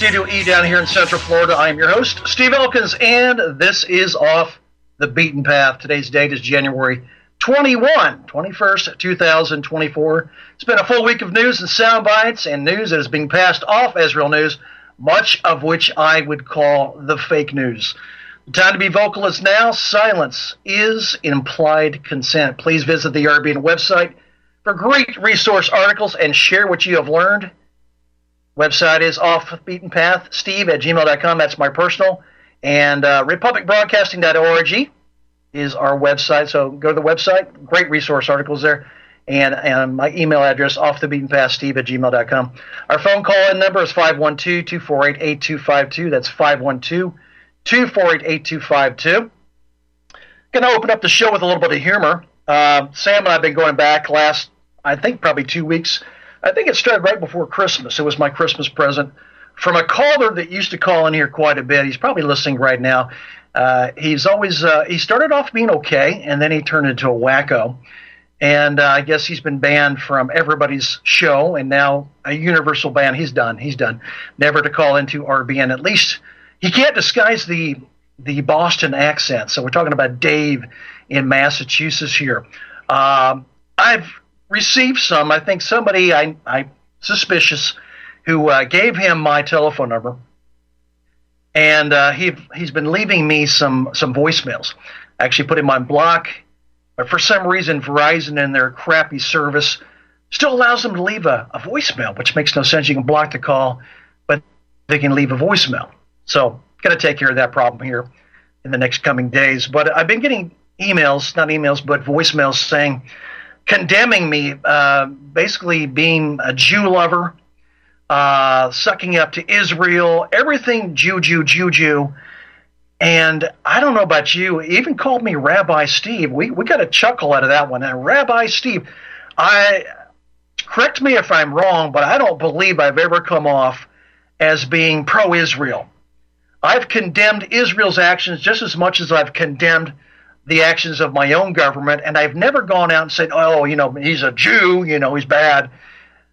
Studio E down here in Central Florida. I am your host, Steve Elkins, and this is Off the Beaten Path. Today's date is January 21, 21st, 2024. It's been a full week of news and sound bites and news that is being passed off as real news, much of which I would call the fake news. The time to be vocal is now. Silence is implied consent. Please visit the RBN website for great resource articles and share what you have learned. Website is off beaten path, steve at gmail.com. That's my personal. And uh, republicbroadcasting.org is our website. So go to the website. Great resource articles there. And, and my email address, off the beaten path, steve at gmail.com. Our phone call in number is 512 248 8252. That's 512 248 8252. Going to open up the show with a little bit of humor. Uh, Sam and I have been going back last, I think, probably two weeks. I think it started right before Christmas. It was my Christmas present from a caller that used to call in here quite a bit. He's probably listening right now. Uh, he's always uh, he started off being okay, and then he turned into a wacko. And uh, I guess he's been banned from everybody's show, and now a universal ban. He's done. He's done. Never to call into RBN. At least he can't disguise the the Boston accent. So we're talking about Dave in Massachusetts here. Um, I've received some. I think somebody I I suspicious who uh, gave him my telephone number, and uh, he he's been leaving me some some voicemails. I actually put him on block, but for some reason Verizon and their crappy service still allows them to leave a, a voicemail, which makes no sense. You can block the call, but they can leave a voicemail. So, got to take care of that problem here in the next coming days. But I've been getting emails, not emails, but voicemails saying, condemning me, uh, basically being a Jew lover, uh, sucking up to Israel, everything Jew, Jew, Jew, Jew. And I don't know about you, even called me Rabbi Steve. We, we got a chuckle out of that one. And Rabbi Steve, I correct me if I'm wrong, but I don't believe I've ever come off as being pro Israel. I've condemned Israel's actions just as much as I've condemned the actions of my own government, and I've never gone out and said, oh, you know, he's a Jew, you know, he's bad.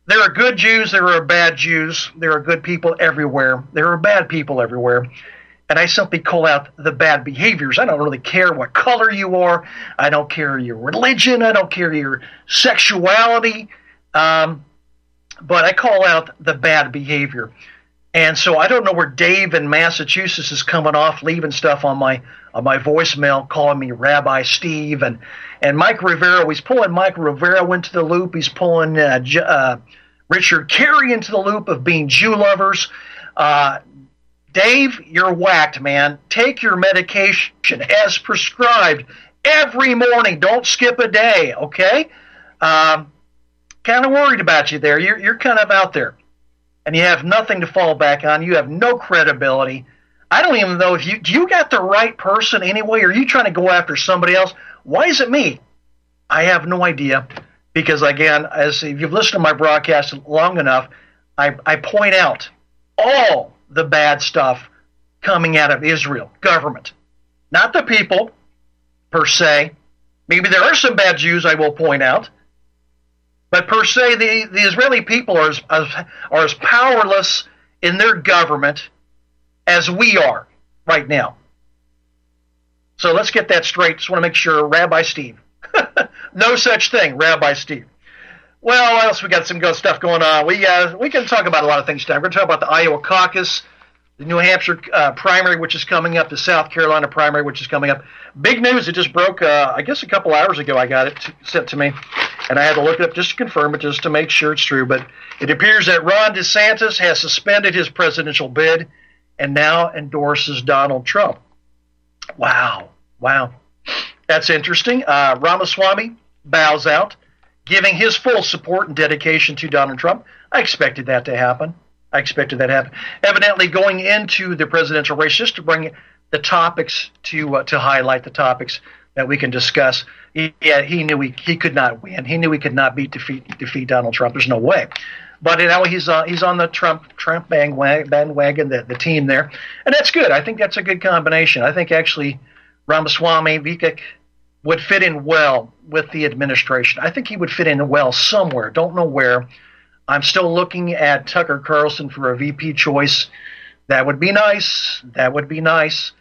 There are good Jews, there are bad Jews, there are good people everywhere, there are bad people everywhere. And I simply call out the bad behaviors. I don't really care what color you are. I don't care your religion. I don't care your sexuality. Um, but I call out the bad behavior. And so I don't know where Dave in Massachusetts is coming off, leaving stuff on my on my voicemail, calling me Rabbi Steve, and and Mike Rivero. He's pulling Mike Rivero into the loop. He's pulling uh, J- uh, Richard Carey into the loop of being Jew lovers. Uh, Dave, you're whacked, man. Take your medication as prescribed every morning. Don't skip a day, okay? Um, kind of worried about you there. You're, you're kind of out there and you have nothing to fall back on. You have no credibility. I don't even know if you do you got the right person anyway, or are you trying to go after somebody else? Why is it me? I have no idea. Because again, as if you've listened to my broadcast long enough, I, I point out all the bad stuff coming out of Israel government, not the people per se. Maybe there are some bad Jews. I will point out, but per se, the, the Israeli people are as, are as powerless in their government as we are right now. So let's get that straight. Just want to make sure, Rabbi Steve. no such thing, Rabbi Steve. Well, what else we got some good stuff going on? We uh, we can talk about a lot of things today. We're going to talk about the Iowa caucus the New Hampshire uh, primary, which is coming up, the South Carolina primary, which is coming up. Big news! It just broke. Uh, I guess a couple hours ago, I got it to, sent to me, and I had to look it up just to confirm it, just to make sure it's true. But it appears that Ron DeSantis has suspended his presidential bid and now endorses Donald Trump. Wow! Wow! That's interesting. Uh, Ramaswamy bows out, giving his full support and dedication to Donald Trump. I expected that to happen. I expected that to happen. Evidently, going into the presidential race, just to bring the topics to uh, to highlight the topics that we can discuss. Yeah, he knew he, he could not win. He knew he could not beat defeat defeat Donald Trump. There's no way. But know he's uh, he's on the Trump Trump bandwagon, bandwagon the, the team there, and that's good. I think that's a good combination. I think actually Ramaswamy Vivek would fit in well with the administration. I think he would fit in well somewhere. Don't know where. I'm still looking at Tucker Carlson for a VP choice. That would be nice. That would be nice.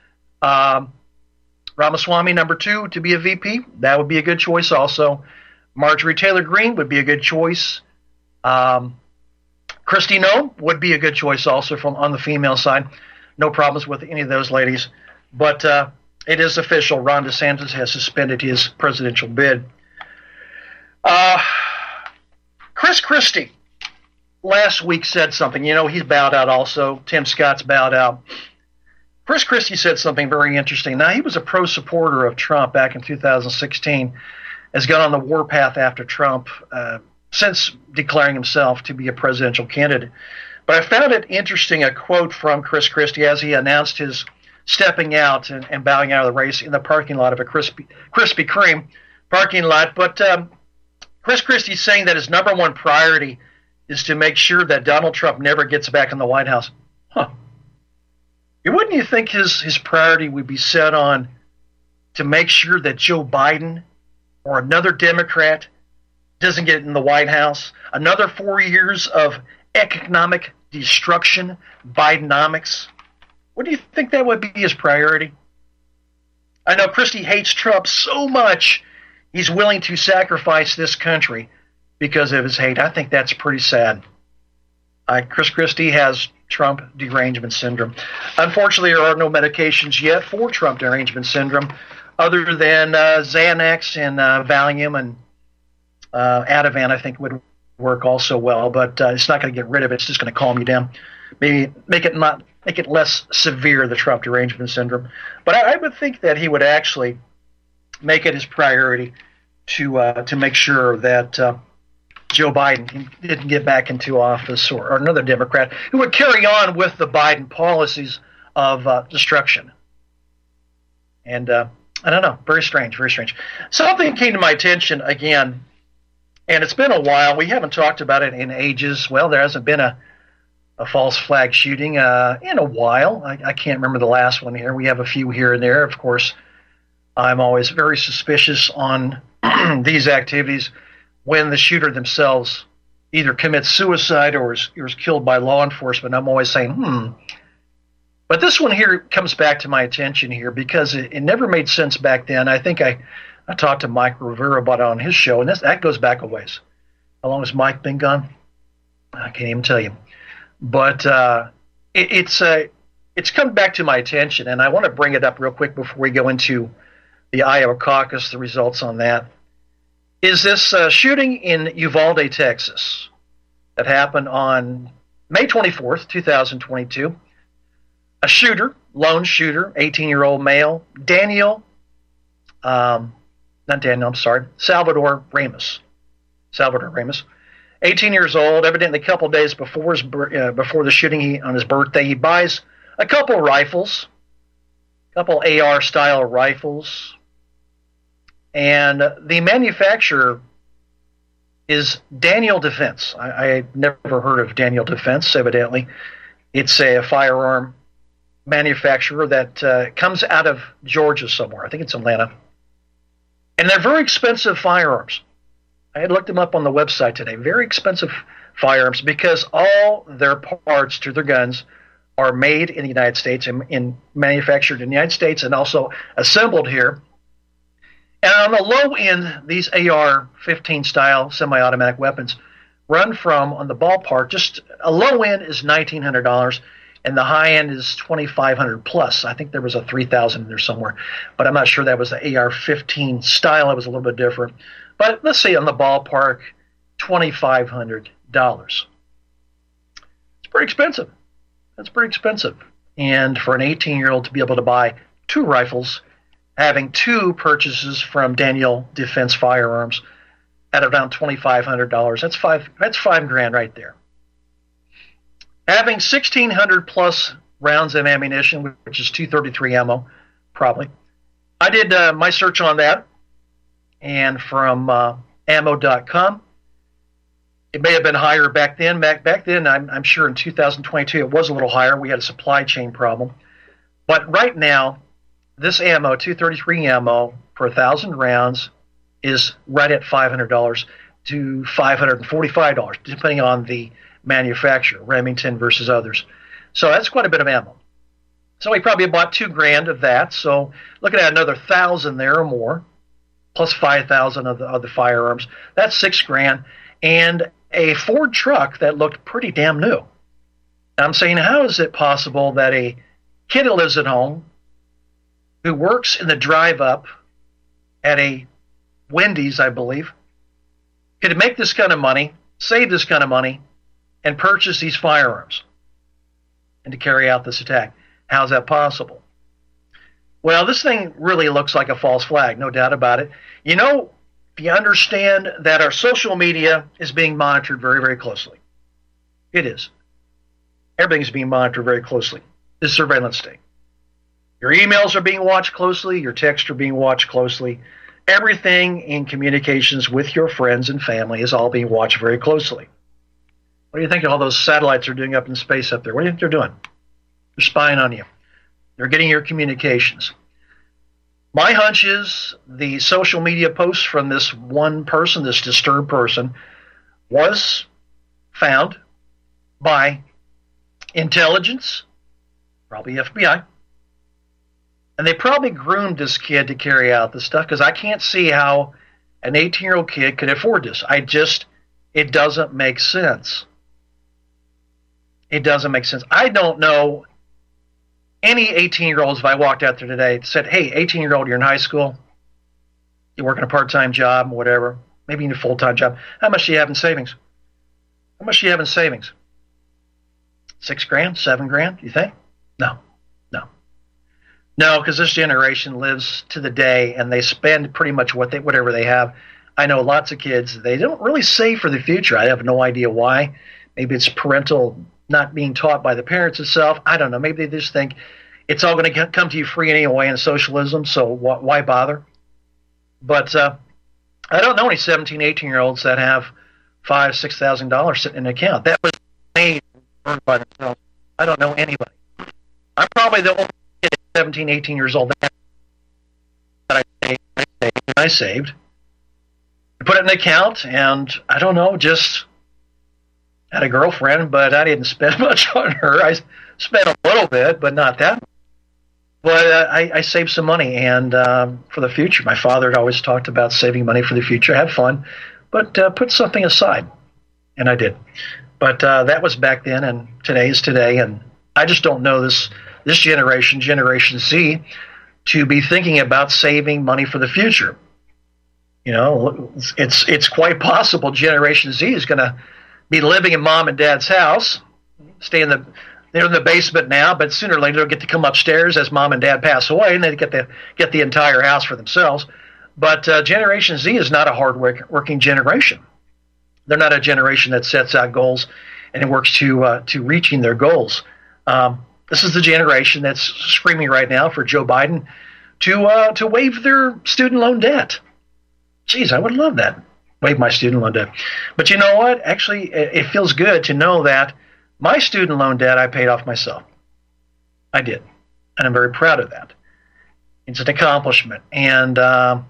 Um, Ramaswamy, number two, to be a VP. That would be a good choice also. Marjorie Taylor Greene would be a good choice. Um, Kristi Noem would be a good choice also from on the female side. No problems with any of those ladies. But uh, it is official. Ron DeSantis has suspended his presidential bid. Uh, Chris Christie last week said something. You know, he's bowed out also. Tim Scott's bowed out. Chris Christie said something very interesting. Now, he was a pro supporter of Trump back in 2016, has gone on the warpath after Trump uh, since declaring himself to be a presidential candidate. But I found it interesting a quote from Chris Christie as he announced his stepping out and, and bowing out of the race in the parking lot of a Krispy, Krispy Kreme parking lot. But um, Chris Christie's saying that his number one priority is to make sure that Donald Trump never gets back in the White House. Huh. Wouldn't you think his, his priority would be set on to make sure that Joe Biden or another Democrat doesn't get in the White House? Another four years of economic destruction, Bidenomics? What do you think that would be his priority? I know Christie hates Trump so much he's willing to sacrifice this country because of his hate. I think that's pretty sad. Uh, Chris Christie has Trump derangement syndrome. Unfortunately, there are no medications yet for Trump derangement syndrome other than uh, Xanax and uh, Valium and uh, Ativan, I think would work also well, but uh, it's not going to get rid of it. It's just going to calm you down. Maybe make it not make it less severe, the Trump derangement syndrome. But I, I would think that he would actually make it his priority to uh, to make sure that Joe Biden didn't get back into office or, or, another Democrat who would carry on with the Biden policies of uh, destruction. And uh, I don't know, very strange, very strange. Something came to my attention again, and it's been a while. We haven't talked about it in ages. Well, there hasn't been a, a false flag shooting uh, in a while. I, I can't remember the last one here. We have a few here and there. Of course, I'm always very suspicious on these activities when the shooter themselves either commits suicide or is, or is killed by law enforcement. I'm always saying, hmm. But this one here comes back to my attention here because it, it never made sense back then. I think I, I talked to Mike Rivero about it on his show, and this, that goes back a ways. How long has Mike been gone? I can't even tell you. But uh, it, it's uh, it's come back to my attention, and I want to bring it up real quick before we go into the Iowa caucus, the results on that is this uh, shooting in Uvalde, Texas, that happened on May 24th, 2022. A shooter, lone shooter, 18 year old male, Daniel, um, not Daniel, I'm sorry, Salvador Ramos. Salvador Ramos. 18 years old, evidently a couple days before his uh, before the shooting he, on his birthday, he buys a couple rifles, a couple AR style rifles, and the manufacturer is Daniel Defense. I, I never heard of Daniel Defense, evidently. It's a, a firearm manufacturer that uh, comes out of Georgia somewhere. I think it's Atlanta. And they're very expensive firearms. I had looked them up on the website today. Very expensive firearms because all their parts to their guns are made in the United States and, and manufactured in the United States and also assembled here and on the low end, these AR 15 style semi automatic weapons run from, on the ballpark, just a low end is $1,900 and the high end is 2,500 plus. I think there was a 3000 in there somewhere, but I'm not sure that was the AR 15 style. It was a little bit different. But let's say on the ballpark, $2,500. It's pretty expensive. That's pretty expensive. And for an 18 year old to be able to buy two rifles having two purchases from Daniel Defense Firearms at around twenty five hundred dollars. That's five. That's five grand right there. Having sixteen hundred plus rounds of ammunition, which is two thirty three ammo, probably. I did uh, my search on that, and from uh, ammo.com. It may have been higher back then. Back back then, I'm, I'm sure in 2022 it was a little higher. We had a supply chain problem, but right now this ammo, 233 ammo for a thousand rounds, is right at $500. to $545, depending on the manufacturer, Remington versus others. So that's quite a bit of ammo. So he probably bought two grand of that. So looking at another thousand there or more, plus five thousand of the of the firearms. That's six grand, and a Ford truck that looked pretty damn new. I'm saying, how is it possible that a kid who lives at home, who works in the drive up at a Wendy's, I believe, could make this kind of money, save this kind of money, and purchase these firearms and to carry out this attack? How's that possible? Well, this thing really looks like a false flag, no doubt about it. You know, if you understand that our social media is being monitored very, very closely, it is. Everything's being monitored very closely. This surveillance state. Your emails are being watched closely, your texts are being watched closely. Everything in communications with your friends and family is all being watched very closely. What do you think all those satellites are doing up in space up there? What do you think they're doing? They're spying on you. They're getting your communications. My hunch is the social media posts from this one person, this disturbed person, was found by intelligence, probably FBI. And they probably groomed this kid to carry out this stuff because I can't see how an 18 year old kid could afford this. I just, it doesn't make sense. It doesn't make sense. I don't know any 18 year olds, if I walked out there today, said, Hey, 18 year old, you're in high school, you're working a part time job, whatever, maybe in a full time job. How much do you have in savings? How much do you have in savings? Six grand, seven grand, you think? No. No, because this generation lives to the day and they spend pretty much what they, whatever they have. I know lots of kids, they don't really save for the future. I have no idea why. Maybe it's parental not being taught by the parents itself. I don't know. Maybe they just think it's all going to come to you free anyway in socialism, so why bother? But uh, I don't know any 17, 18 year olds that have five, six thousand dollars sitting in an account. That was made by themselves. I don't know anybody. I'm probably the only 17, 18 years old that I saved. I saved. Put it in an account, and I don't know, just had a girlfriend, but I didn't spend much on her. I spent a little bit, but not that. Much. But uh, I, I saved some money, and um, for the future, my father had always talked about saving money for the future. Have fun, but uh, put something aside, and I did. But uh, that was back then, and today is today, and I just don't know this this generation, Generation Z, to be thinking about saving money for the future. You know, it's it's quite possible Generation Z is going to be living in mom and dad's house, stay in the they're in the basement now, but sooner or later they'll get to come upstairs as mom and dad pass away, and they get the get the entire house for themselves. But uh, Generation Z is not a hard work, working generation. They're not a generation that sets out goals and works to uh, to reaching their goals. Um, this is the generation that's screaming right now for Joe Biden to uh, to waive their student loan debt. Geez, I would love that waive my student loan debt. But you know what? Actually, it feels good to know that my student loan debt I paid off myself. I did. And I'm very proud of that. It's an accomplishment. And uh,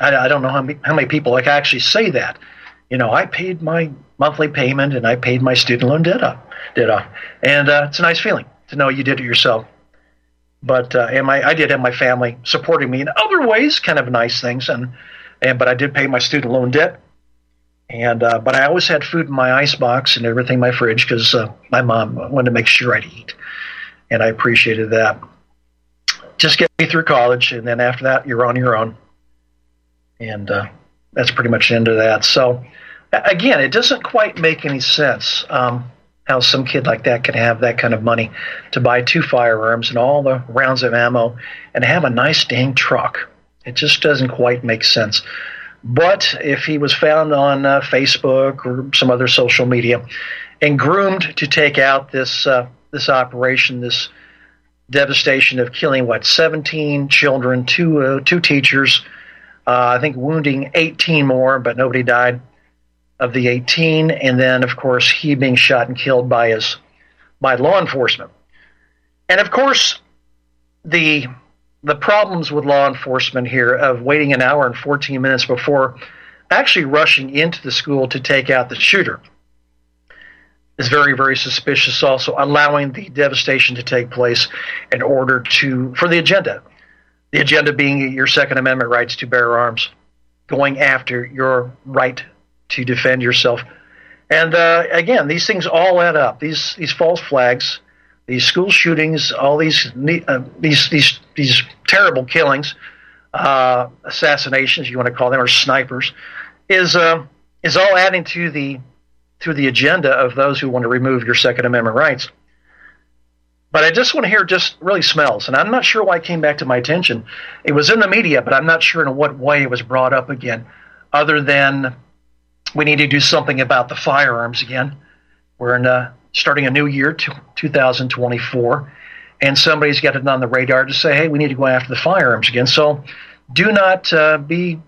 I, I, don't know how many, how many people like actually say that. You know, I paid my monthly payment and I paid my student loan debt off. Debt off. And uh, it's a nice feeling to know you did it yourself. But uh, and my, I did have my family supporting me in other ways, kind of nice things. And and but I did pay my student loan debt. And uh, but I always had food in my ice box and everything in my fridge because uh, my mom wanted to make sure I'd eat, and I appreciated that. Just get me through college, and then after that, you're on your own. And uh, that's pretty much the end of that. So again, it doesn't quite make any sense um, how some kid like that can have that kind of money to buy two firearms and all the rounds of ammo and have a nice dang truck. It just doesn't quite make sense. But if he was found on uh, Facebook or some other social media and groomed to take out this uh, this operation, this devastation of killing what 17 children, two uh, two teachers, uh, I think wounding 18 more, but nobody died of the 18, and then of course he being shot and killed by his by law enforcement, and of course the the problems with law enforcement here of waiting an hour and 14 minutes before actually rushing into the school to take out the shooter is very, very suspicious. Also, allowing the devastation to take place in order to for the agenda, the agenda being your Second Amendment rights to bear arms, going after your right to defend yourself. And uh, again, these things all add up. These these false flags, these school shootings, all these uh, these these these terrible killings, uh, assassinations, you want to call them, or snipers, is uh, is all adding to the to the agenda of those who want to remove your Second Amendment rights. But I just want to hear just really smells, and I'm not sure why it came back to my attention. It was in the media, but I'm not sure in what way it was brought up again, other than we need to do something about the firearms again. We're in uh, starting a new year, 2024, and somebody's got it on the radar to say, hey, we need to go after the firearms again. So do not uh, be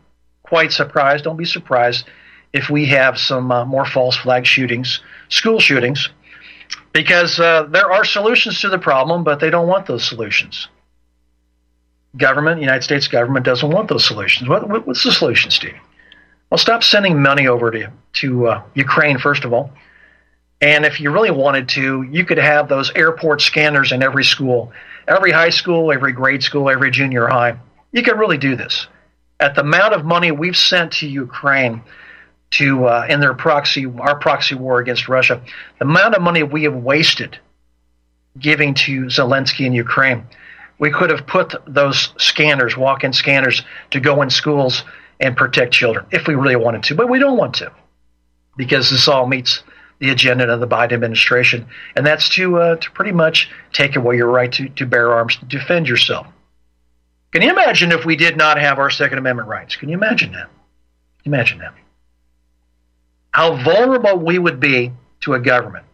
quite surprised. Don't be surprised if we have some uh, more false flag shootings, school shootings, because uh, there are solutions to the problem, but they don't want those solutions. Government, United States government, doesn't want those solutions. What, what's the solution, Steve? Well, stop sending money over to to uh, Ukraine first of all, and if you really wanted to, you could have those airport scanners in every school, every high school, every grade school, every junior high. You could really do this. At the amount of money we've sent to Ukraine, to uh, in their proxy our proxy war against Russia, the amount of money we have wasted giving to Zelensky in Ukraine, we could have put those scanners, walk-in scanners, to go in schools and protect children if we really wanted to, but we don't want to because this all meets the agenda of the Biden administration, and that's to uh, to pretty much take away your right to, to bear arms to defend yourself. Can you imagine if we did not have our Second Amendment rights? Can you imagine that? Imagine that. How vulnerable we would be to a government.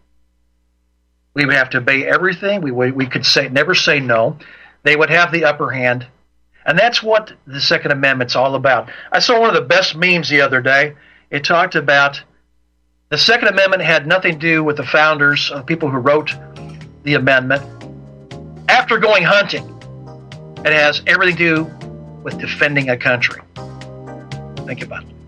We would have to obey everything. We would, we could say never say no. They would have the upper hand. And that's what the Second Amendment's all about. I saw one of the best memes the other day. It talked about the Second Amendment had nothing to do with the founders, the people who wrote the amendment. After going hunting, it has everything to do with defending a country. Think about it.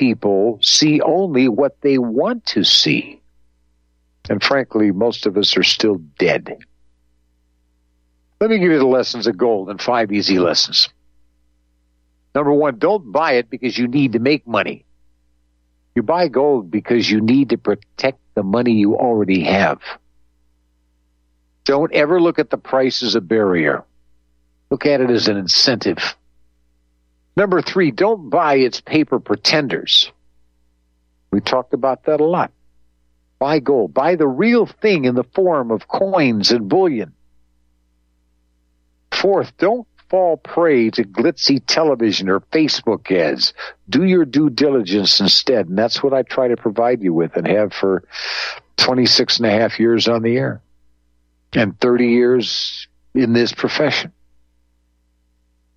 People see only what they want to see. And frankly, most of us are still dead. Let me give you the lessons of gold and five easy lessons. Number one, don't buy it because you need to make money. You buy gold because you need to protect the money you already have. Don't ever look at the price as a barrier. Look at it as an incentive. Number three, don't buy its paper pretenders. We talked about that a lot. Buy gold. Buy the real thing in the form of coins and bullion. Fourth, don't fall prey to glitzy television or Facebook ads. Do your due diligence instead. And that's what I try to provide you with and have for 26 and a half years on the air and 30 years in this profession.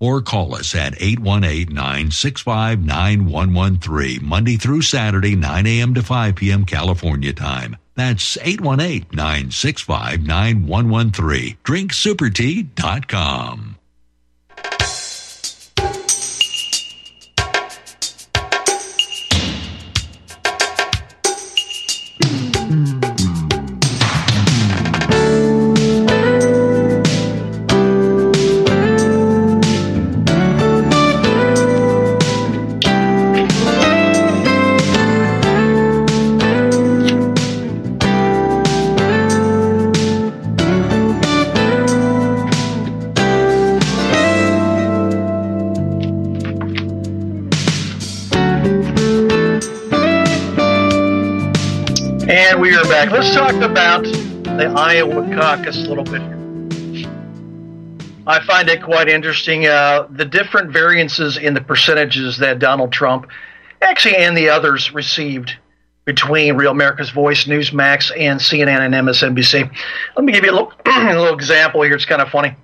or call us at 818-965-9113 Monday through Saturday 9 a.m. to 5 p.m. California time. That's 818-965-9113. DrinkSuperTea.com. back. Let's talk about the Iowa caucus a little bit. I find it quite interesting uh, the different variances in the percentages that Donald Trump, actually, and the others received between Real America's Voice, Newsmax, and CNN and MSNBC. Let me give you a little, a little example here. It's kind of funny.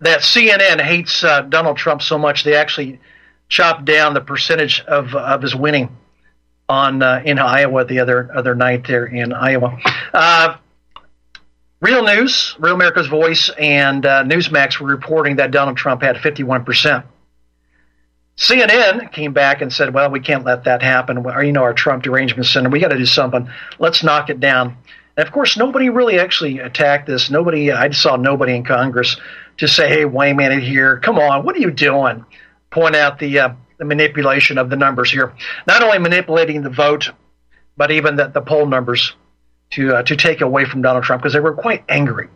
That CNN hates uh, Donald Trump so much they actually chopped down the percentage of, of his winning on uh, in Iowa the other other night there in Iowa. Uh, Real News, Real America's Voice, and uh, Newsmax were reporting that Donald Trump had 51 percent. CNN came back and said, "Well, we can't let that happen. You know, our Trump derangement center. We got to do something. Let's knock it down." And of course, nobody really actually attacked this. Nobody, I saw nobody in Congress to say, "Hey, wait a minute here. Come on, what are you doing?" Point out the uh, the manipulation of the numbers here. Not only manipulating the vote, but even the, the poll numbers to uh, to take away from Donald Trump because they were quite angry.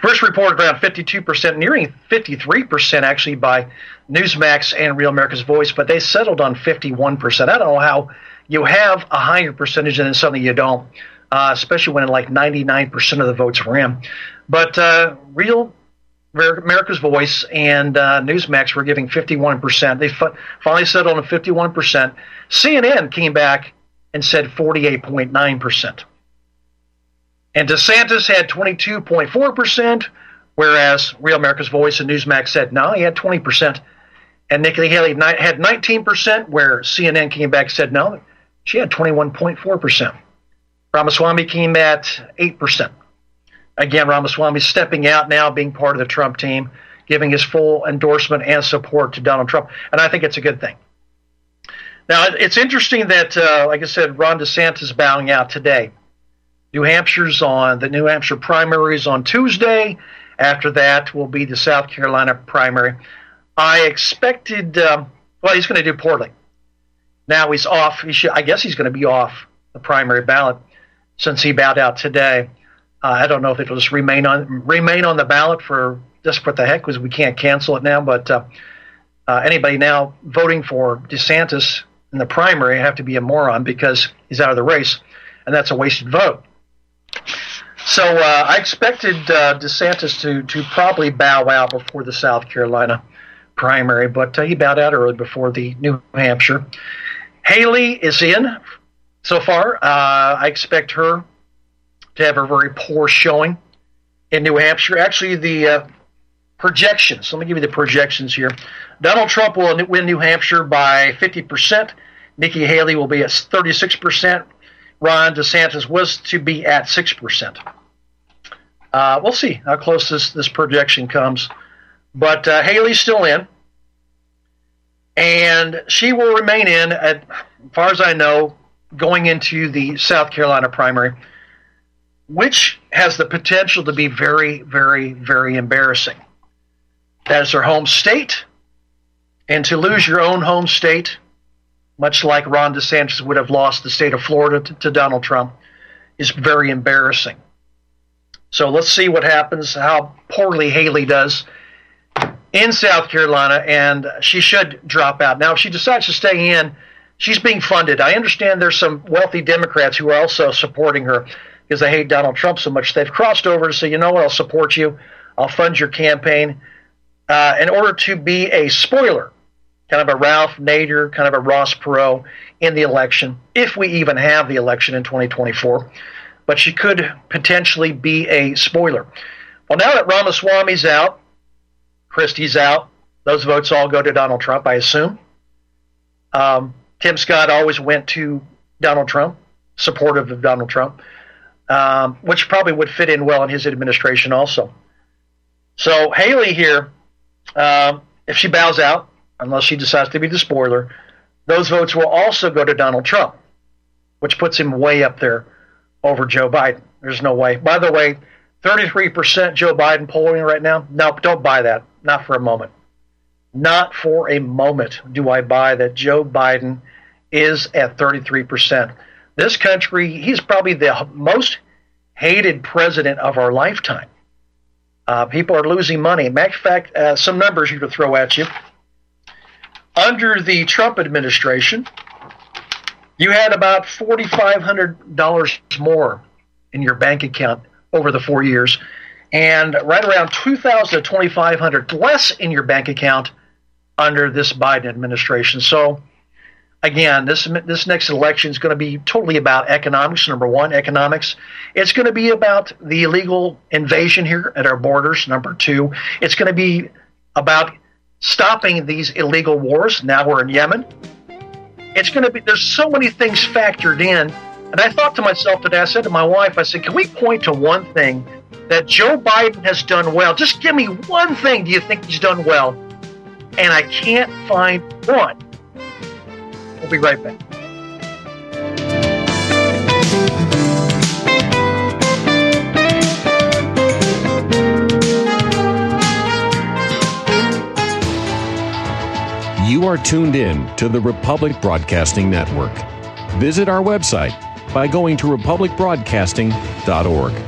First reported around 52%, nearing 53% actually by Newsmax and Real America's Voice, but they settled on 51%. I don't know how you have a higher percentage and then suddenly you don't, uh, especially when like 99% of the votes were in. But uh, Real America's Voice and uh, Newsmax were giving 51%. They finally settled on 51%. CNN came back and said 48.9%. And DeSantis had 22.4%, whereas Real America's Voice and Newsmax said no, he had 20%. And Nikki Haley had 19%, where CNN came back and said no, she had 21.4%. Ramaswamy came at 8%. Again, Ramaswamy stepping out now, being part of the Trump team, giving his full endorsement and support to Donald Trump. And I think it's a good thing. Now, it's interesting that, uh, like I said, Ron DeSantis bowing out today. New Hampshire's on the New Hampshire primaries on Tuesday. After that will be the South Carolina primary. I expected, um, well, he's going to do poorly. Now he's off. He should, I guess he's going to be off the primary ballot since he bowed out today. Uh, I don't know if it'll just remain on remain on the ballot for just what the heck because we can't cancel it now. But uh, uh, anybody now voting for DeSantis in the primary have to be a moron because he's out of the race, and that's a wasted vote. So uh, I expected uh, DeSantis to to probably bow out before the South Carolina primary, but uh, he bowed out early before the New Hampshire. Haley is in so far. I expect her to have a very poor showing in New Hampshire. Actually, the uh, projections. Let me give you the projections here. Donald Trump will win New Hampshire by 50%. Nikki Haley will be at 36%. Ron DeSantis was to be at 6%. Uh, we'll see how close this, this projection comes. But uh, Haley's still in. And she will remain in, as far as I know, going into the South Carolina primary, which has the potential to be very, very, very embarrassing. That is her home state. And to lose your own home state, much like Ron DeSantis would have lost the state of Florida to, to Donald Trump, is very embarrassing. So let's see what happens, how poorly Haley does in South Carolina, and she should drop out. Now, if she decides to stay in, she's being funded. I understand there's some wealthy Democrats who are also supporting her because they hate Donald Trump so much. They've crossed over to say, you know what, I'll support you, I'll fund your campaign uh, in order to be a spoiler, kind of a Ralph Nader, kind of a Ross Perot in the election, if we even have the election in 2024. But she could potentially be a spoiler. Well, now that Ramaswamy's out, Christie's out, those votes all go to Donald Trump, I assume. Um, Tim Scott always went to Donald Trump, supportive of Donald Trump, um, which probably would fit in well in his administration also. So Haley here um, if she bows out, unless she decides to be the spoiler, those votes will also go to Donald Trump, which puts him way up there over Joe Biden. There's no way. By the way, 33% Joe Biden polling right now. No, don't buy that. Not for a moment. Not for a moment do I buy that Joe Biden is at 33%. This country, he's probably the most hated president of our lifetime. Uh, people are losing money. Matter of fact, uh, some numbers here to throw at you. Under the Trump administration, you had about $4,500 more in your bank account over the four years, and right around 2,000 to 2,500 less in your bank account under this Biden administration. So again, this this next election is going to be totally about economics. Number one, economics. It's going to be about the illegal invasion here at our borders. Number two, it's going to be about stopping these illegal wars. Now we're in Yemen. It's going to be. There's so many things factored in, and I thought to myself today. I said to my wife, I said, "Can we point to one thing that Joe Biden has done well? Just give me one thing. Do you think he's done well?" And I can't find one. We'll be right back. You are tuned in to the Republic Broadcasting Network. Visit our website by going to republicbroadcasting.org.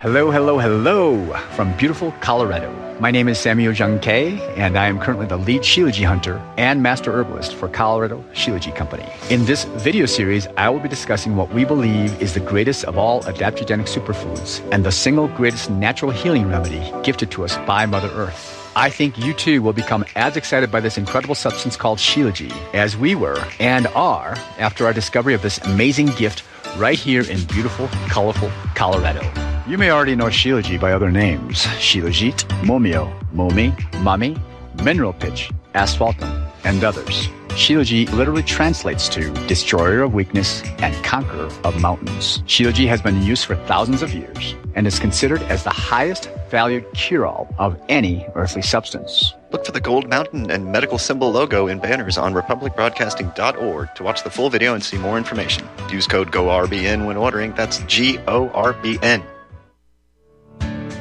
Hello, hello, hello from beautiful Colorado. My name is Samuel Jung Kay, and I am currently the lead Shilajit hunter and master herbalist for Colorado Shilajit Company. In this video series, I will be discussing what we believe is the greatest of all adaptogenic superfoods and the single greatest natural healing remedy gifted to us by Mother Earth. I think you too will become as excited by this incredible substance called Shilajit as we were and are after our discovery of this amazing gift right here in beautiful, colorful Colorado. You may already know Shilajit by other names Shilajit, Momio, Momi, Mami, Mineral Pitch, Asphaltum, and others. Shilajit literally translates to destroyer of weakness and conqueror of mountains. Shilajit has been in use for thousands of years and is considered as the highest valued cure all of any earthly substance. Look for the gold mountain and medical symbol logo in banners on republicbroadcasting.org to watch the full video and see more information. Use code GORBN when ordering. That's G O R B N.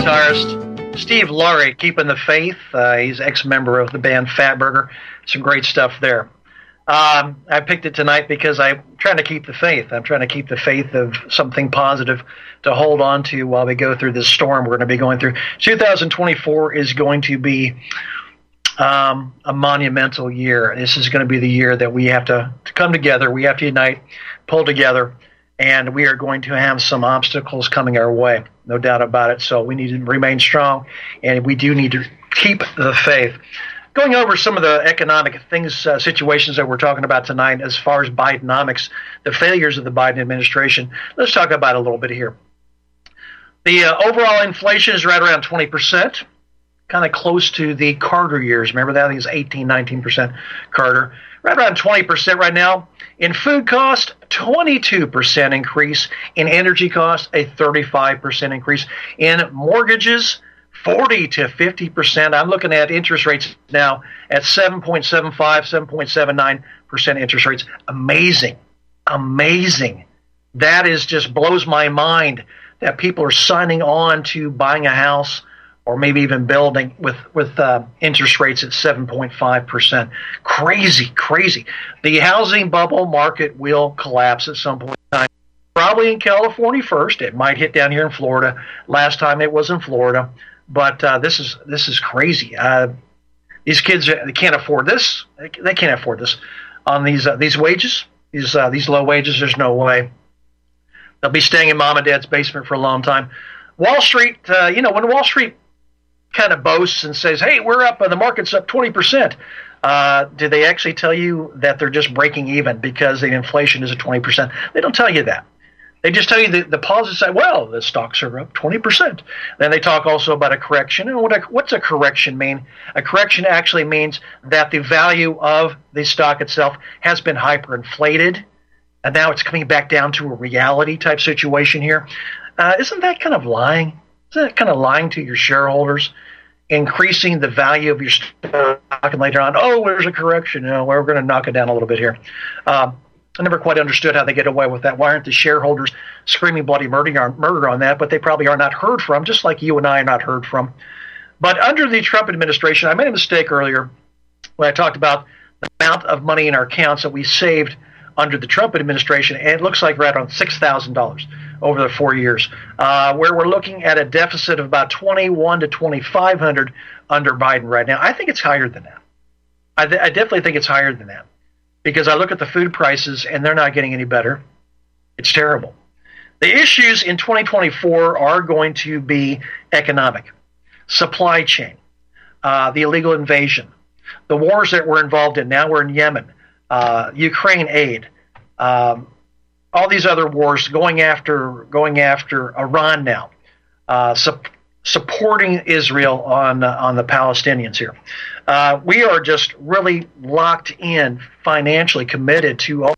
Guitarist Steve Laury, keeping the faith. Uh, he's ex-member of the band Fattburger. Some great stuff there. Um, I picked it tonight because I'm trying to keep the faith. I'm trying to keep the faith of something positive to hold on to while we go through this storm we're going to be going through. 2024 is going to be um, a monumental year. This is going to be the year that we have to, to come together. We have to unite, pull together, and we are going to have some obstacles coming our way, no doubt about it. So we need to remain strong, and we do need to keep the faith. Going over some of the economic things, uh, situations that we're talking about tonight, as far as Bidenomics, the failures of the Biden administration. Let's talk about a little bit here. The uh, overall inflation is right around 20%, kind of close to the Carter years. Remember that? I think it's 18, 19% Carter. Right around 20% right now. In food cost, 22% increase. In energy cost, a 35% increase. In mortgages, 40 to 50%. I'm looking at interest rates now at 7.75, 7.79% interest rates. Amazing. Amazing. That is just blows my mind that people are signing on to buying a house or maybe even building with with uh, interest rates at 7.5 percent. Crazy, crazy. The housing bubble market will collapse at some point in time. Probably in California first. It might hit down here in Florida. Last time it was in Florida, but uh, this is this is crazy. Uh, these kids they can't afford this. They can't afford this on these uh, these wages. These uh, these low wages. There's no way. They'll be staying in mom and dad's basement for a long time. Wall Street, uh, you know, when Wall Street kind of boasts and says, "Hey, we're up, uh, the market's up twenty percent," uh, do they actually tell you that they're just breaking even because the inflation is at twenty percent? They don't tell you that. They just tell you the, the positive side. Well, the stocks are up twenty percent. Then they talk also about a correction. And what a, what's a correction mean? A correction actually means that the value of the stock itself has been hyperinflated, and now it's coming back down to a reality type situation here. Uh, isn't that kind of lying? Isn't that kind of lying to your shareholders? increasing the value of your stock, and later on, oh, there's a correction. You know, we're going to knock it down a little bit here. Um, I never quite understood how they get away with that. Why aren't the shareholders screaming bloody murder murder on that? But they probably are not heard from, just like you and I are not heard from. But under the Trump administration, I made a mistake earlier when I talked about the amount of money in our accounts that we saved under the Trump administration, and it looks like right around six thousand dollars over the four years, uh, where we're looking at a deficit of about twenty-one to twenty-five hundred under Biden right now. I think it's higher than that. I, th- I definitely think it's higher than that because I look at the food prices and they're not getting any better. It's terrible. The issues in 2024 are going to be economic, supply chain, uh, the illegal invasion, the wars that we're involved in. Now we're in Yemen, uh, Ukraine aid, um, all these other wars going after going after Iran now, uh, su- supporting Israel on uh, on the Palestinians here. Uh, we are just really locked in, financially committed to all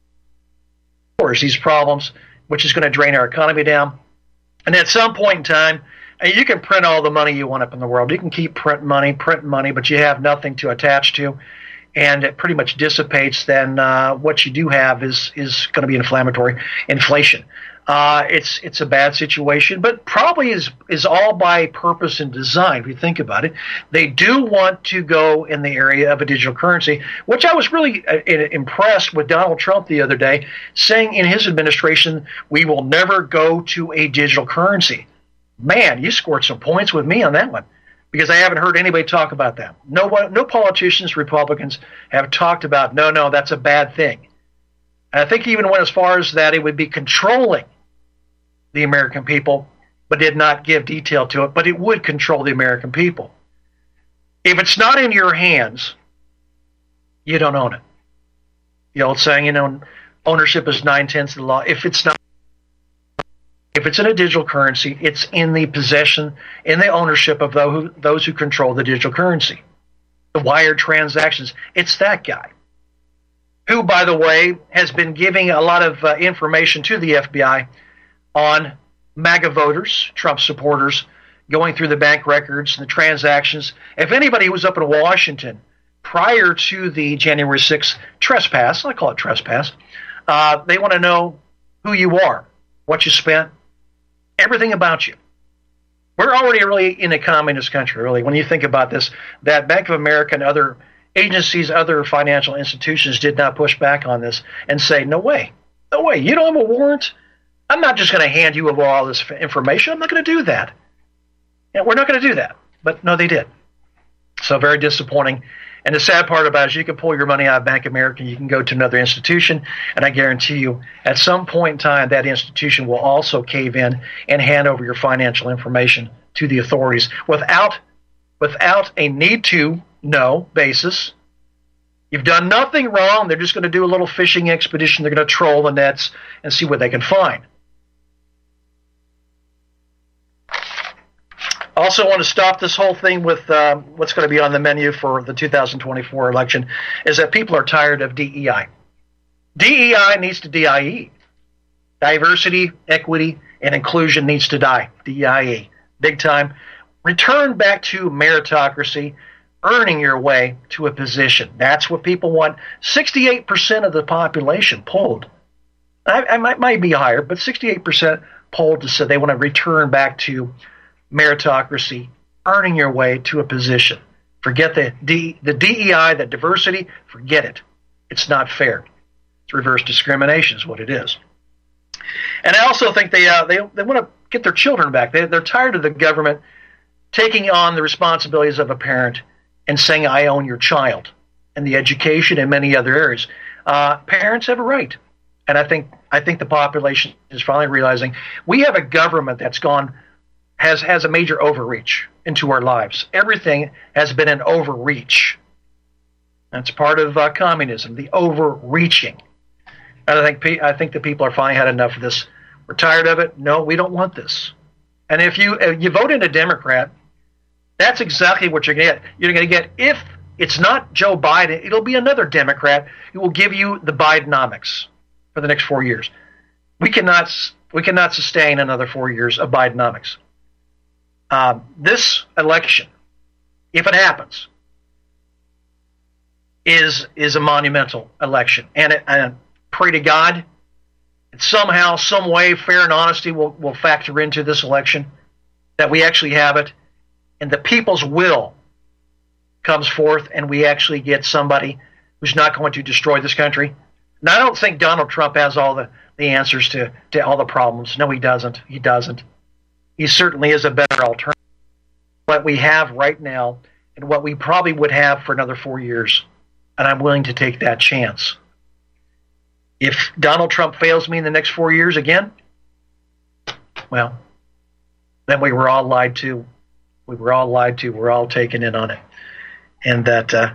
these problems, which is going to drain our economy down. And at some point in time, you can print all the money you want up in the world. You can keep printing money, print money, but you have nothing to attach to, and it pretty much dissipates. Then uh, what you do have is is going to be inflammatory inflation. Uh, it's it's a bad situation, but probably is is all by purpose and design. If you think about it, they do want to go in the area of a digital currency, which I was really uh, impressed with Donald Trump the other day, saying in his administration we will never go to a digital currency. Man, you scored some points with me on that one because I haven't heard anybody talk about that. No one, no politicians, Republicans have talked about no, no, that's a bad thing. And I think even went as far as that it would be controlling the American people, but did not give detail to it. But it would control the American people. If it's not in your hands, you don't own it. The old saying, you know, ownership is nine tenths of the law. If it's not, if it's in a digital currency, it's in the possession, in the ownership of those who, control the digital currency. The wired transactions, it's that guy. Who, by the way, has been giving a lot of uh, information to the FBI on MAGA voters, Trump supporters, going through the bank records and the transactions. If anybody was up in Washington prior to the January 6th trespass, I call it trespass, uh, they want to know who you are, what you spent, everything about you. We're already really in a communist country, really. When you think about this, that Bank of America and other agencies, other financial institutions did not push back on this and say, no way, no way, you don't have a warrant. I'm not just going to hand you all this information. I'm not going to do that. And we're not going to do that. But no, they did. So very disappointing. And the sad part about it is you can pull your money out of Bank of America, you can go to another institution, and I guarantee you, at some point in time, that institution will also cave in and hand over your financial information to the authorities without without a need to know basis. You've done nothing wrong. They're just going to do a little fishing expedition. They're going to troll the nets and see what they can find. Also, want to stop this whole thing with uh, what's going to be on the menu for the 2024 election is that people are tired of DEI. DEI needs to DIE. Diversity, equity, and inclusion needs to die. DIE. Big time. Return back to meritocracy, earning your way to a position. That's what people want. 68% of the population polled. I, I might, might be higher, but 68% polled said they want to return back to meritocracy, earning your way to a position. Forget the D, the DEI, the diversity. Forget it. It's not fair. It's reverse discrimination, is what it is. And I also think they uh, they they want to get their children back. They, they're tired of the government taking on the responsibilities of a parent and saying, "I own your child," and the education and many other areas. Uh, parents have a right, and I think I think the population is finally realizing we have a government that's gone has has a major overreach into our lives. Everything has been an overreach. That's part of uh, communism, the overreaching. And I think I think the people are finally had enough of this. We're tired of it. No, we don't want this. And if you if you vote in a Democrat, that's exactly what you're going to get. You're going to get if it's not Joe Biden, it'll be another Democrat who will give you the Bidenomics for the next four years. We cannot we cannot sustain another four years of Bidenomics. Uh, this election if it happens, is is a monumental election, and it, and pray to God, somehow, some way, fair and honesty will will factor into this election, that we actually have it, and the people's will comes forth, and we actually get somebody who's not going to destroy this country. And I don't think Donald Trump has all the, the answers to, to all the problems. No, he doesn't. He doesn't. He certainly is a better alternative. What we have right now and what we probably would have for another four years. And I'm willing to take that chance. If Donald Trump fails me in the next four years again, well, then we were all lied to. We were all lied to. We're all taken in on it. And that uh,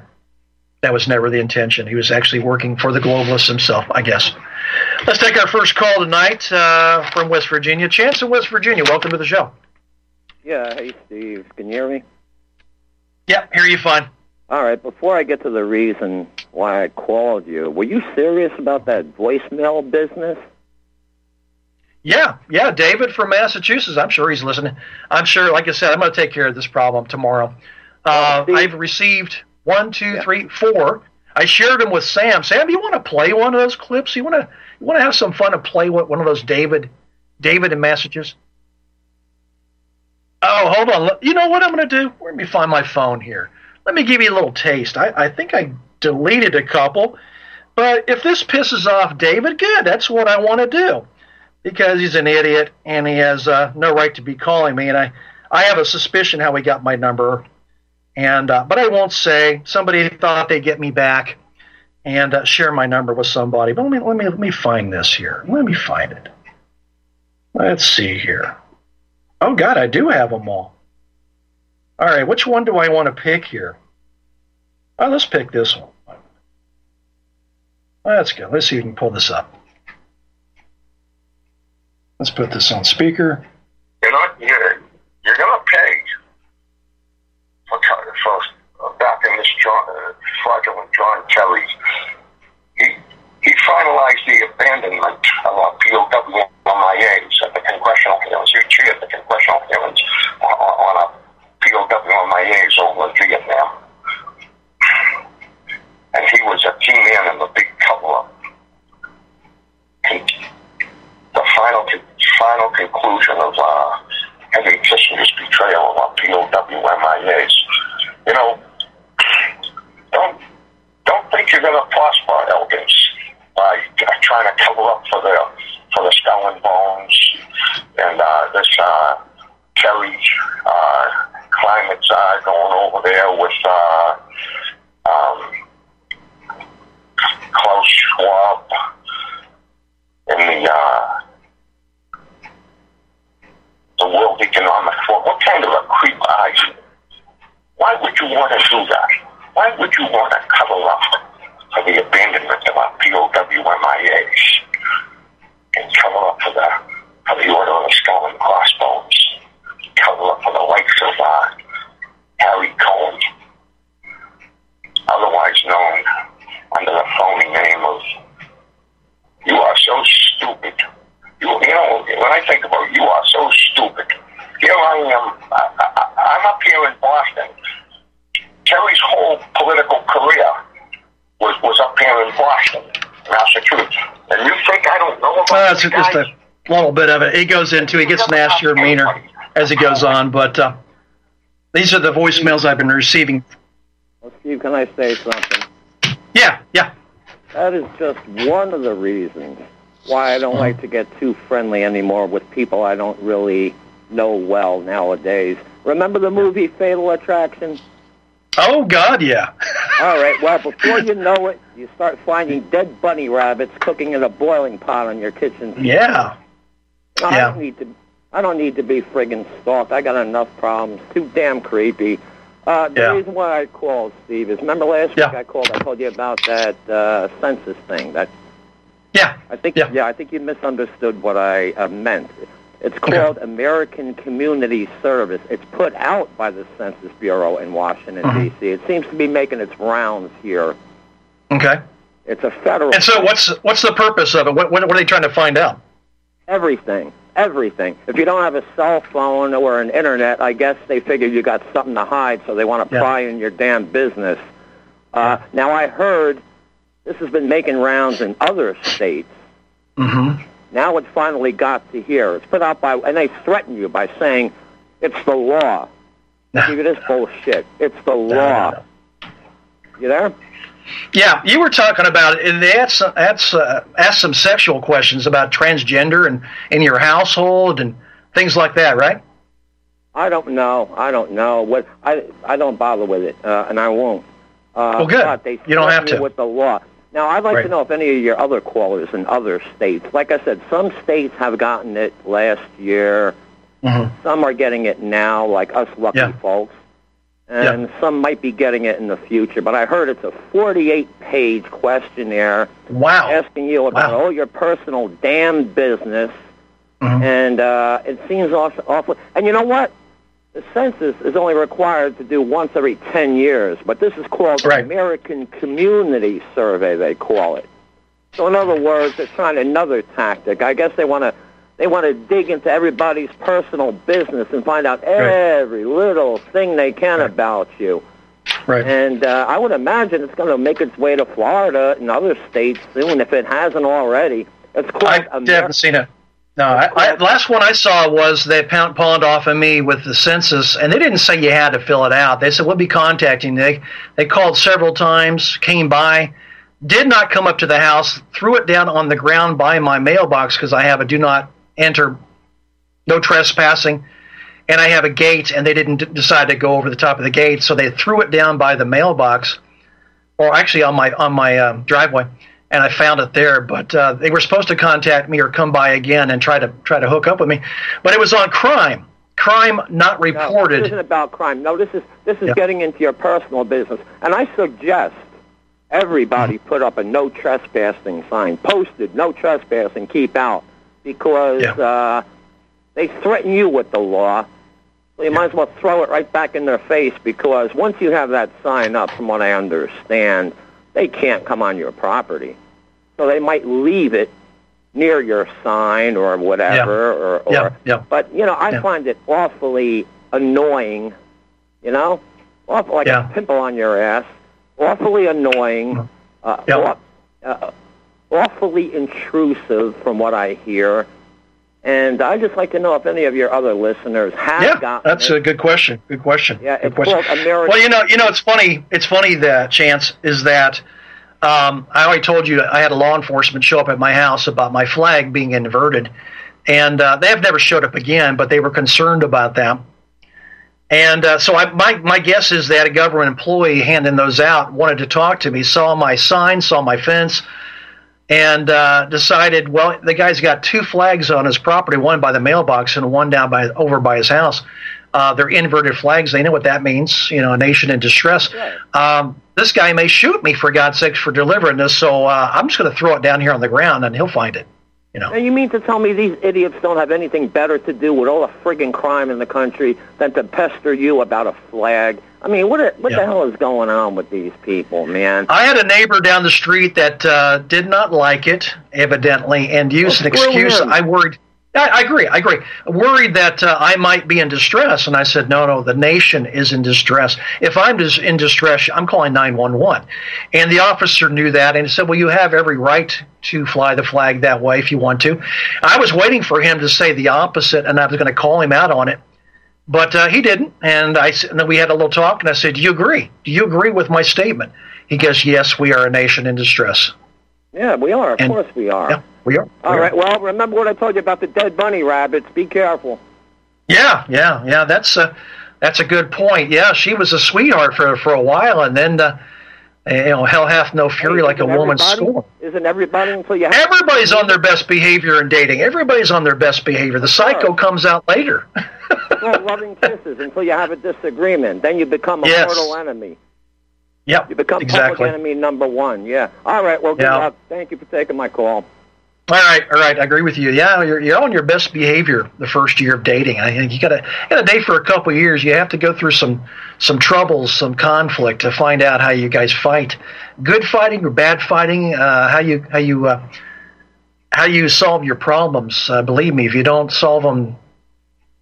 that was never the intention. He was actually working for the globalists himself, I guess. Let's take our first call tonight uh, from West Virginia. Chance in West Virginia, welcome to the show. Yeah, hey Steve, can you hear me? Yep, hear you fine. All right, before I get to the reason why I called you, were you serious about that voicemail business? Yeah, yeah, David from Massachusetts. I'm sure he's listening. I'm sure, like I said, I'm going to take care of this problem tomorrow. Uh, I've received one, two, yeah. three, four. I shared them with Sam. Sam, do you want to play one of those clips? You want to you want to have some fun and play one of those David David in Massachusetts? Oh, hold on. You know what I'm going to do? Let me find my phone here. Let me give you a little taste. I, I think I deleted a couple, but if this pisses off David, good. That's what I want to do because he's an idiot and he has uh, no right to be calling me. And I, I have a suspicion how he got my number, and uh, but I won't say. Somebody thought they'd get me back and uh, share my number with somebody. But let me let me let me find this here. Let me find it. Let's see here. Oh God, I do have them all. All right, which one do I want to pick here? Oh, let's pick this one. That's good. Let's see if we can pull this up. Let's put this on speaker. You're not you're, you're gonna pay for, for back in this John, uh, fraudulent John Kerry. He he finalized the abandonment of our POW MIAs at the congressional hearings. He chaired the congressional hearings on, on uh, a POW MIAs over in Vietnam. And he was a key man in the big cover up. The final final conclusion of uh, Henry Kissinger's betrayal of our POW MIAs. You know, don't don't think you're going to prosper, Elkins, by trying to cover up for the for the skull and bones and uh, this uh, Kerry uh, climate uh, going over there with uh, um, Klaus Schwab and the uh, the World Economic Forum. What kind of a creep are you? Why would you want to do that? Why would you want to cover up for the abandonment of our POW MIAs and cover up for the for the order of the skull and crossbones, cover up for the likes of uh, Harry Cohen, otherwise known under the phony name of "You are so stupid." You, you know, when I think about you are so stupid. Here I am. I, I, I'm up here in Boston. Kerry's whole political career was was up here in Boston, Massachusetts. And you think I don't know about well, that's just a little bit of it. It goes into, it gets nastier and meaner as it goes on. But uh, these are the voicemails I've been receiving. Well, Steve, can I say something? Yeah, yeah. That is just one of the reasons why I don't uh-huh. like to get too friendly anymore with people I don't really know well nowadays. Remember the movie Fatal Attraction? Oh God, yeah. All right. Well, before you know it, you start finding dead bunny rabbits cooking in a boiling pot on your kitchen. Yeah. No, yeah. I don't need to. I don't need to be friggin' stalked. I got enough problems. Too damn creepy. Uh, the yeah. reason why I called, Steve, is remember last yeah. week I called. I told you about that uh, census thing. That yeah. I think yeah. yeah, I think you misunderstood what I uh, meant. It's called okay. American Community Service. It's put out by the Census Bureau in Washington mm-hmm. D.C. It seems to be making its rounds here. Okay. It's a federal. And so, what's what's the purpose of it? What, what, what are they trying to find out? Everything, everything. If you don't have a cell phone or an internet, I guess they figure you got something to hide, so they want to Yeah. pry in your damn business. Uh, now I heard this has been making rounds in other states. Mm-hmm. Now it's finally got to here. It's put out by, and they threaten you by saying it's the law. Give this bullshit. It's the law. You there? Yeah, you were talking about it, and they asked some, asked, uh, asked some sexual questions about transgender and in your household and things like that, right? I don't know. I don't know what. I I don't bother with it, uh, and I won't. Uh, Well, good. They You don't have to. with the law. Now, I'd like Right. to know if any of your other callers in other states, like I said, some states have gotten it last year. Mhm. Some are getting it now, like us lucky Yeah. folks, and some might be getting it in the future. But I heard it's a 48-page questionnaire Wow. asking you about Wow. all your personal damn business, Mhm. and uh, it seems awful, awful. And you know what? The census is only required to do once every 10 years, but this is called Right. American Community Survey, they call it. So in other words, they're trying another tactic. I guess they want to they want to dig into everybody's personal business and find out every little thing they can about you. Right. And uh, I would imagine it's going to make its way to Florida and other states soon if it hasn't already. It's called I Amer- haven't seen it. No, I, I, last one I saw was they pound, pawned off of me with the census, and they didn't say you had to fill it out. They said we'll be contacting. you." They they called several times, came by, did not come up to the house, threw it down on the ground by my mailbox because I have a do not enter, no trespassing, and I have a gate, and they didn't d- decide to go over the top of the gate, so they threw it down by the mailbox, or actually on my on my um, driveway and I found it there. But uh, they were supposed to contact me or come by again and try to try to hook up with me, but it was on crime. Crime not No, this isn't about crime. No, this is this is Yeah. getting into your personal business. And I suggest everybody Mm-hmm. put up a no trespassing sign, posted no trespassing, keep out, because Yeah. uh, they threaten you with the law. So you might as well throw it right back in their face because once you have that sign up, from what I understand, they can't come on your property. So they might leave it near your sign or whatever, or, or Yeah, yeah. but you know, I Yeah. find it awfully annoying. You know, awful like Yeah. a pimple on your ass. Awfully annoying. Uh, Yeah. aw- uh, awfully intrusive, from what I hear. And I'd just like to know if any of your other listeners have Yeah, gotten that's it. a good question. Good question. Yeah, good it's question. called American. Well, you know, you know, it's funny. It's funny that chance is that um, I already told you I had a law enforcement show up at my house about my flag being inverted, and uh, they have never showed up again. But they were concerned about that, and uh, so I, my my guess is that a government employee handing those out wanted to talk to me, saw my sign, saw my fence. And uh, decided, well, the guy's got two flags on his property, one by the mailbox and one down by over by his house. Uh, they're inverted flags. They know what that means. You know, a nation in distress. Um, this guy may shoot me for God's sakes for delivering this. So uh, I'm just going to throw it down here on the ground, and he'll find it. You know. And you mean to tell me these idiots don't have anything better to do with all the friggin' crime in the country than to pester you about a flag? I mean, what what Yeah. the hell is going on with these people, man? I had a neighbor down the street that uh, did not like it, evidently, and used Well, an excuse. him. I worried. I, I agree. I agree. Worried that uh, I might be in distress, and I said, "No, no. The nation is in distress. If I'm dis- in distress, I'm calling 911." And the officer knew that, and he said, "Well, you have every right to fly the flag that way if you want to." I was waiting for him to say the opposite, and I was going to call him out on it. But uh, he didn't, and I and then we had a little talk, and I said, "Do you agree? Do you agree with my statement?" He goes, "Yes, we are a nation in distress." Yeah, we are. Of And- course we are. Yeah, we are. All We are. right. Well, remember what I told you about the dead bunny rabbits. Be careful. Yeah, yeah, yeah. That's a that's a good point. Yeah, she was a sweetheart for for a while, and then uh, you know, hell hath no fury Hey, like a woman's scorn. Isn't everybody until you have Everybody's on their best behavior in dating. Everybody's on their best behavior. The psycho comes out later. well, loving kisses until you have a disagreement. Then you become a Yes. mortal enemy. Yep, You become exactly. public enemy number one. Yeah. All right. Well, good Yeah. luck. Thank you for taking my call. All right, all right, I agree with you. Yeah, you're, you're on your best behavior the first year of dating. I think you got to got to date for a couple years. You have to go through some some troubles, some conflict to find out how you guys fight. Good fighting or bad fighting. Uh, how you how you uh, how you solve your problems. Uh, believe me, if you don't solve them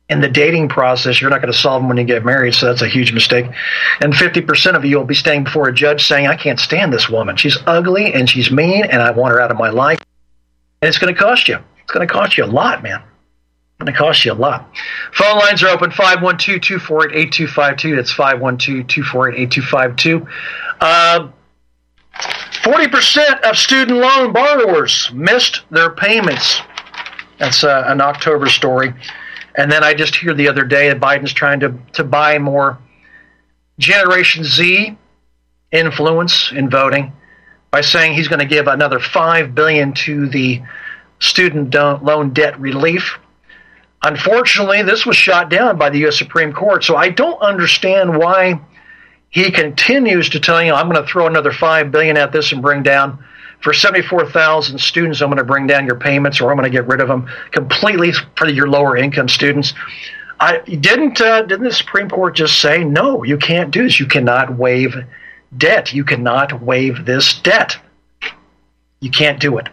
in the dating process, you're not going to solve them when you get married. So that's a huge mistake. And 50% of you will be standing before a judge saying, I can't stand this woman. She's ugly and she's mean and I want her out of my life. And it's going to cost you. It's going to cost you a lot, man. It's going to cost you a lot. Phone lines are open 512 248 8252. That's 512 248 8252. Uh, 40% of student loan borrowers missed their payments. That's uh, an October story. And then I just hear the other day that Biden's trying to, to buy more Generation Z influence in voting by saying he's going to give another five billion to the student loan debt relief. Unfortunately, this was shot down by the U.S. Supreme Court, so I don't understand why he continues to tell you, I'm going to throw another five billion at this and bring down for 74,000 students, I'm going to bring down your payments or I'm going to get rid of them completely for your lower income students. I didn't uh, didn't the Supreme Court just say no? You can't do this. You cannot waive debt. You cannot waive this debt. You can't do it.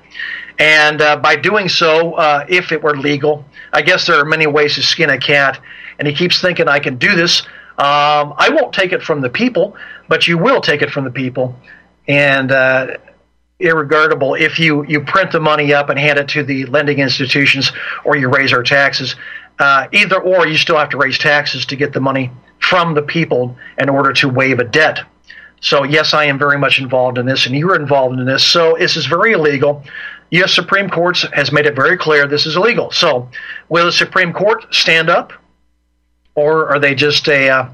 And uh, by doing so, uh, if it were legal, I guess there are many ways to skin a cat. And he keeps thinking I can do this. Um, I won't take it from the people, but you will take it from the people. And uh, irregardable if you, you print the money up and hand it to the lending institutions or you raise our taxes. Uh, either or, you still have to raise taxes to get the money from the people in order to waive a debt. So, yes, I am very much involved in this, and you're involved in this. So, this is very illegal. U.S. Supreme Court has made it very clear this is illegal. So, will the Supreme Court stand up, or are they just a uh,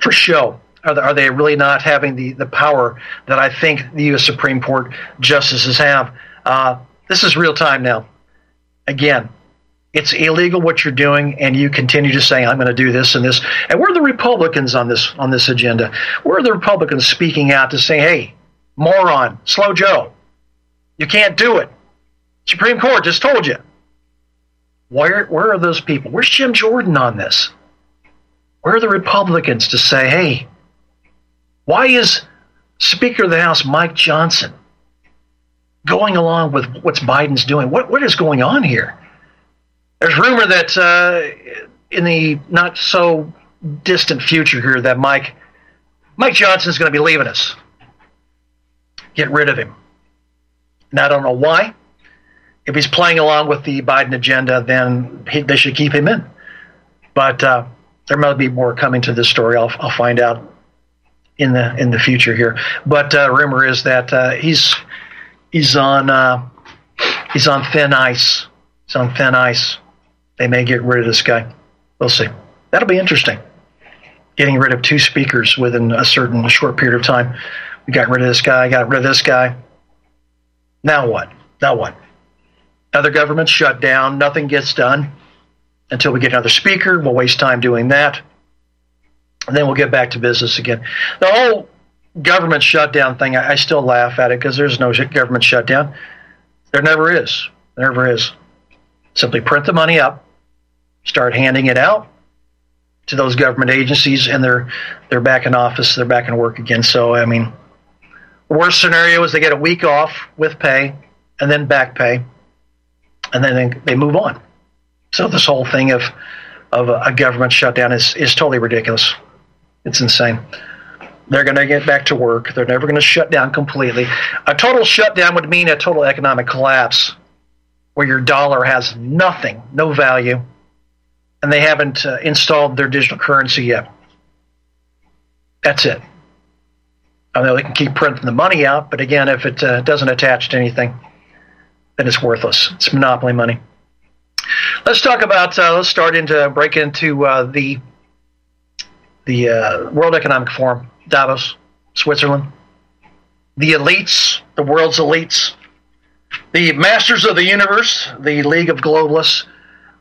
for show? Are they, are they really not having the, the power that I think the U.S. Supreme Court justices have? Uh, this is real time now. Again, it's illegal what you're doing, and you continue to say, "I'm going to do this and this." And where are the Republicans on this on this agenda? Where are the Republicans speaking out to say, "Hey, moron, slow Joe, you can't do it"? Supreme Court just told you. Where where are those people? Where's Jim Jordan on this? Where are the Republicans to say, "Hey, why is Speaker of the House Mike Johnson going along with what's Biden's doing? What what is going on here? There's rumor that uh, in the not so distant future here that Mike Mike Johnson is going to be leaving us. Get rid of him. And I don't know why. If he's playing along with the Biden agenda, then he, they should keep him in. But uh, there might be more coming to this story. I'll, I'll find out in the in the future here. But uh, rumor is that uh, he's he's on uh, he's on thin ice. He's on thin ice. They may get rid of this guy. We'll see. That'll be interesting. Getting rid of two speakers within a certain short period of time. We got rid of this guy. Got rid of this guy. Now what? Now what? Other governments shut down. Nothing gets done until we get another speaker. We'll waste time doing that and then we'll get back to business again. The whole government shutdown thing, I, I still laugh at it because there's no government shutdown. There never is. There never is. Simply print the money up, start handing it out to those government agencies, and they're they're back in office. They're back in work again. So I mean, worst scenario is they get a week off with pay, and then back pay, and then they, move on. So this whole thing of of a government shutdown is is totally ridiculous. It's insane. They're going to get back to work. They're never going to shut down completely. A total shutdown would mean a total economic collapse where your dollar has nothing, no value, and they haven't uh, installed their digital currency yet. That's it. I know they can keep printing the money out, but again, if it uh, doesn't attach to anything, then it's worthless. It's monopoly money. Let's talk about. Uh, let's start into break into uh, the the uh, World Economic Forum, Davos, Switzerland. The elites, the world's elites, the masters of the universe, the League of Globalists,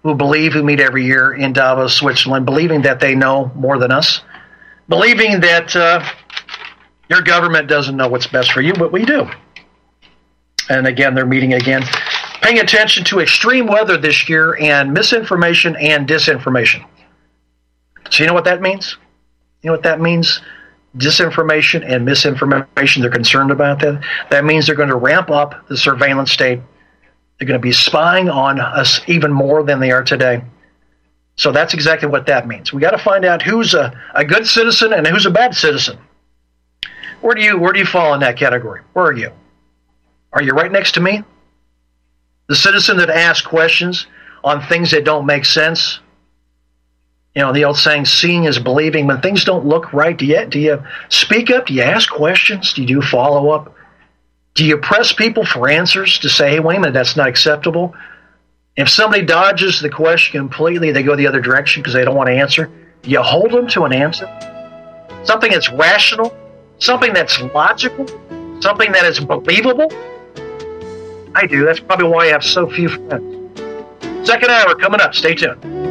who believe, who meet every year in Davos, Switzerland, believing that they know more than us, believing that uh, your government doesn't know what's best for you, but we do. And again, they're meeting again, paying attention to extreme weather this year and misinformation and disinformation. So, you know what that means? You know what that means? Disinformation and misinformation. They're concerned about that. That means they're going to ramp up the surveillance state They're going to be spying on us even more than they are today. So that's exactly what that means. We got to find out who's a, a good citizen and who's a bad citizen. Where do you where do you fall in that category? Where are you? Are you right next to me? The citizen that asks questions on things that don't make sense. You know, the old saying, seeing is believing. When things don't look right, you, do you speak up? Do you ask questions? Do you do follow up? Do you press people for answers to say, hey, wait a minute, that's not acceptable? If somebody dodges the question completely, they go the other direction because they don't want to answer. You hold them to an answer? Something that's rational, something that's logical, something that is believable? I do. That's probably why I have so few friends. Second hour coming up. Stay tuned.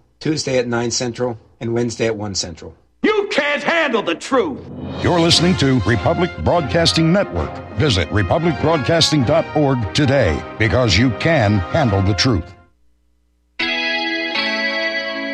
Tuesday at 9 Central, and Wednesday at 1 Central. You can't handle the truth. You're listening to Republic Broadcasting Network. Visit republicbroadcasting.org today because you can handle the truth.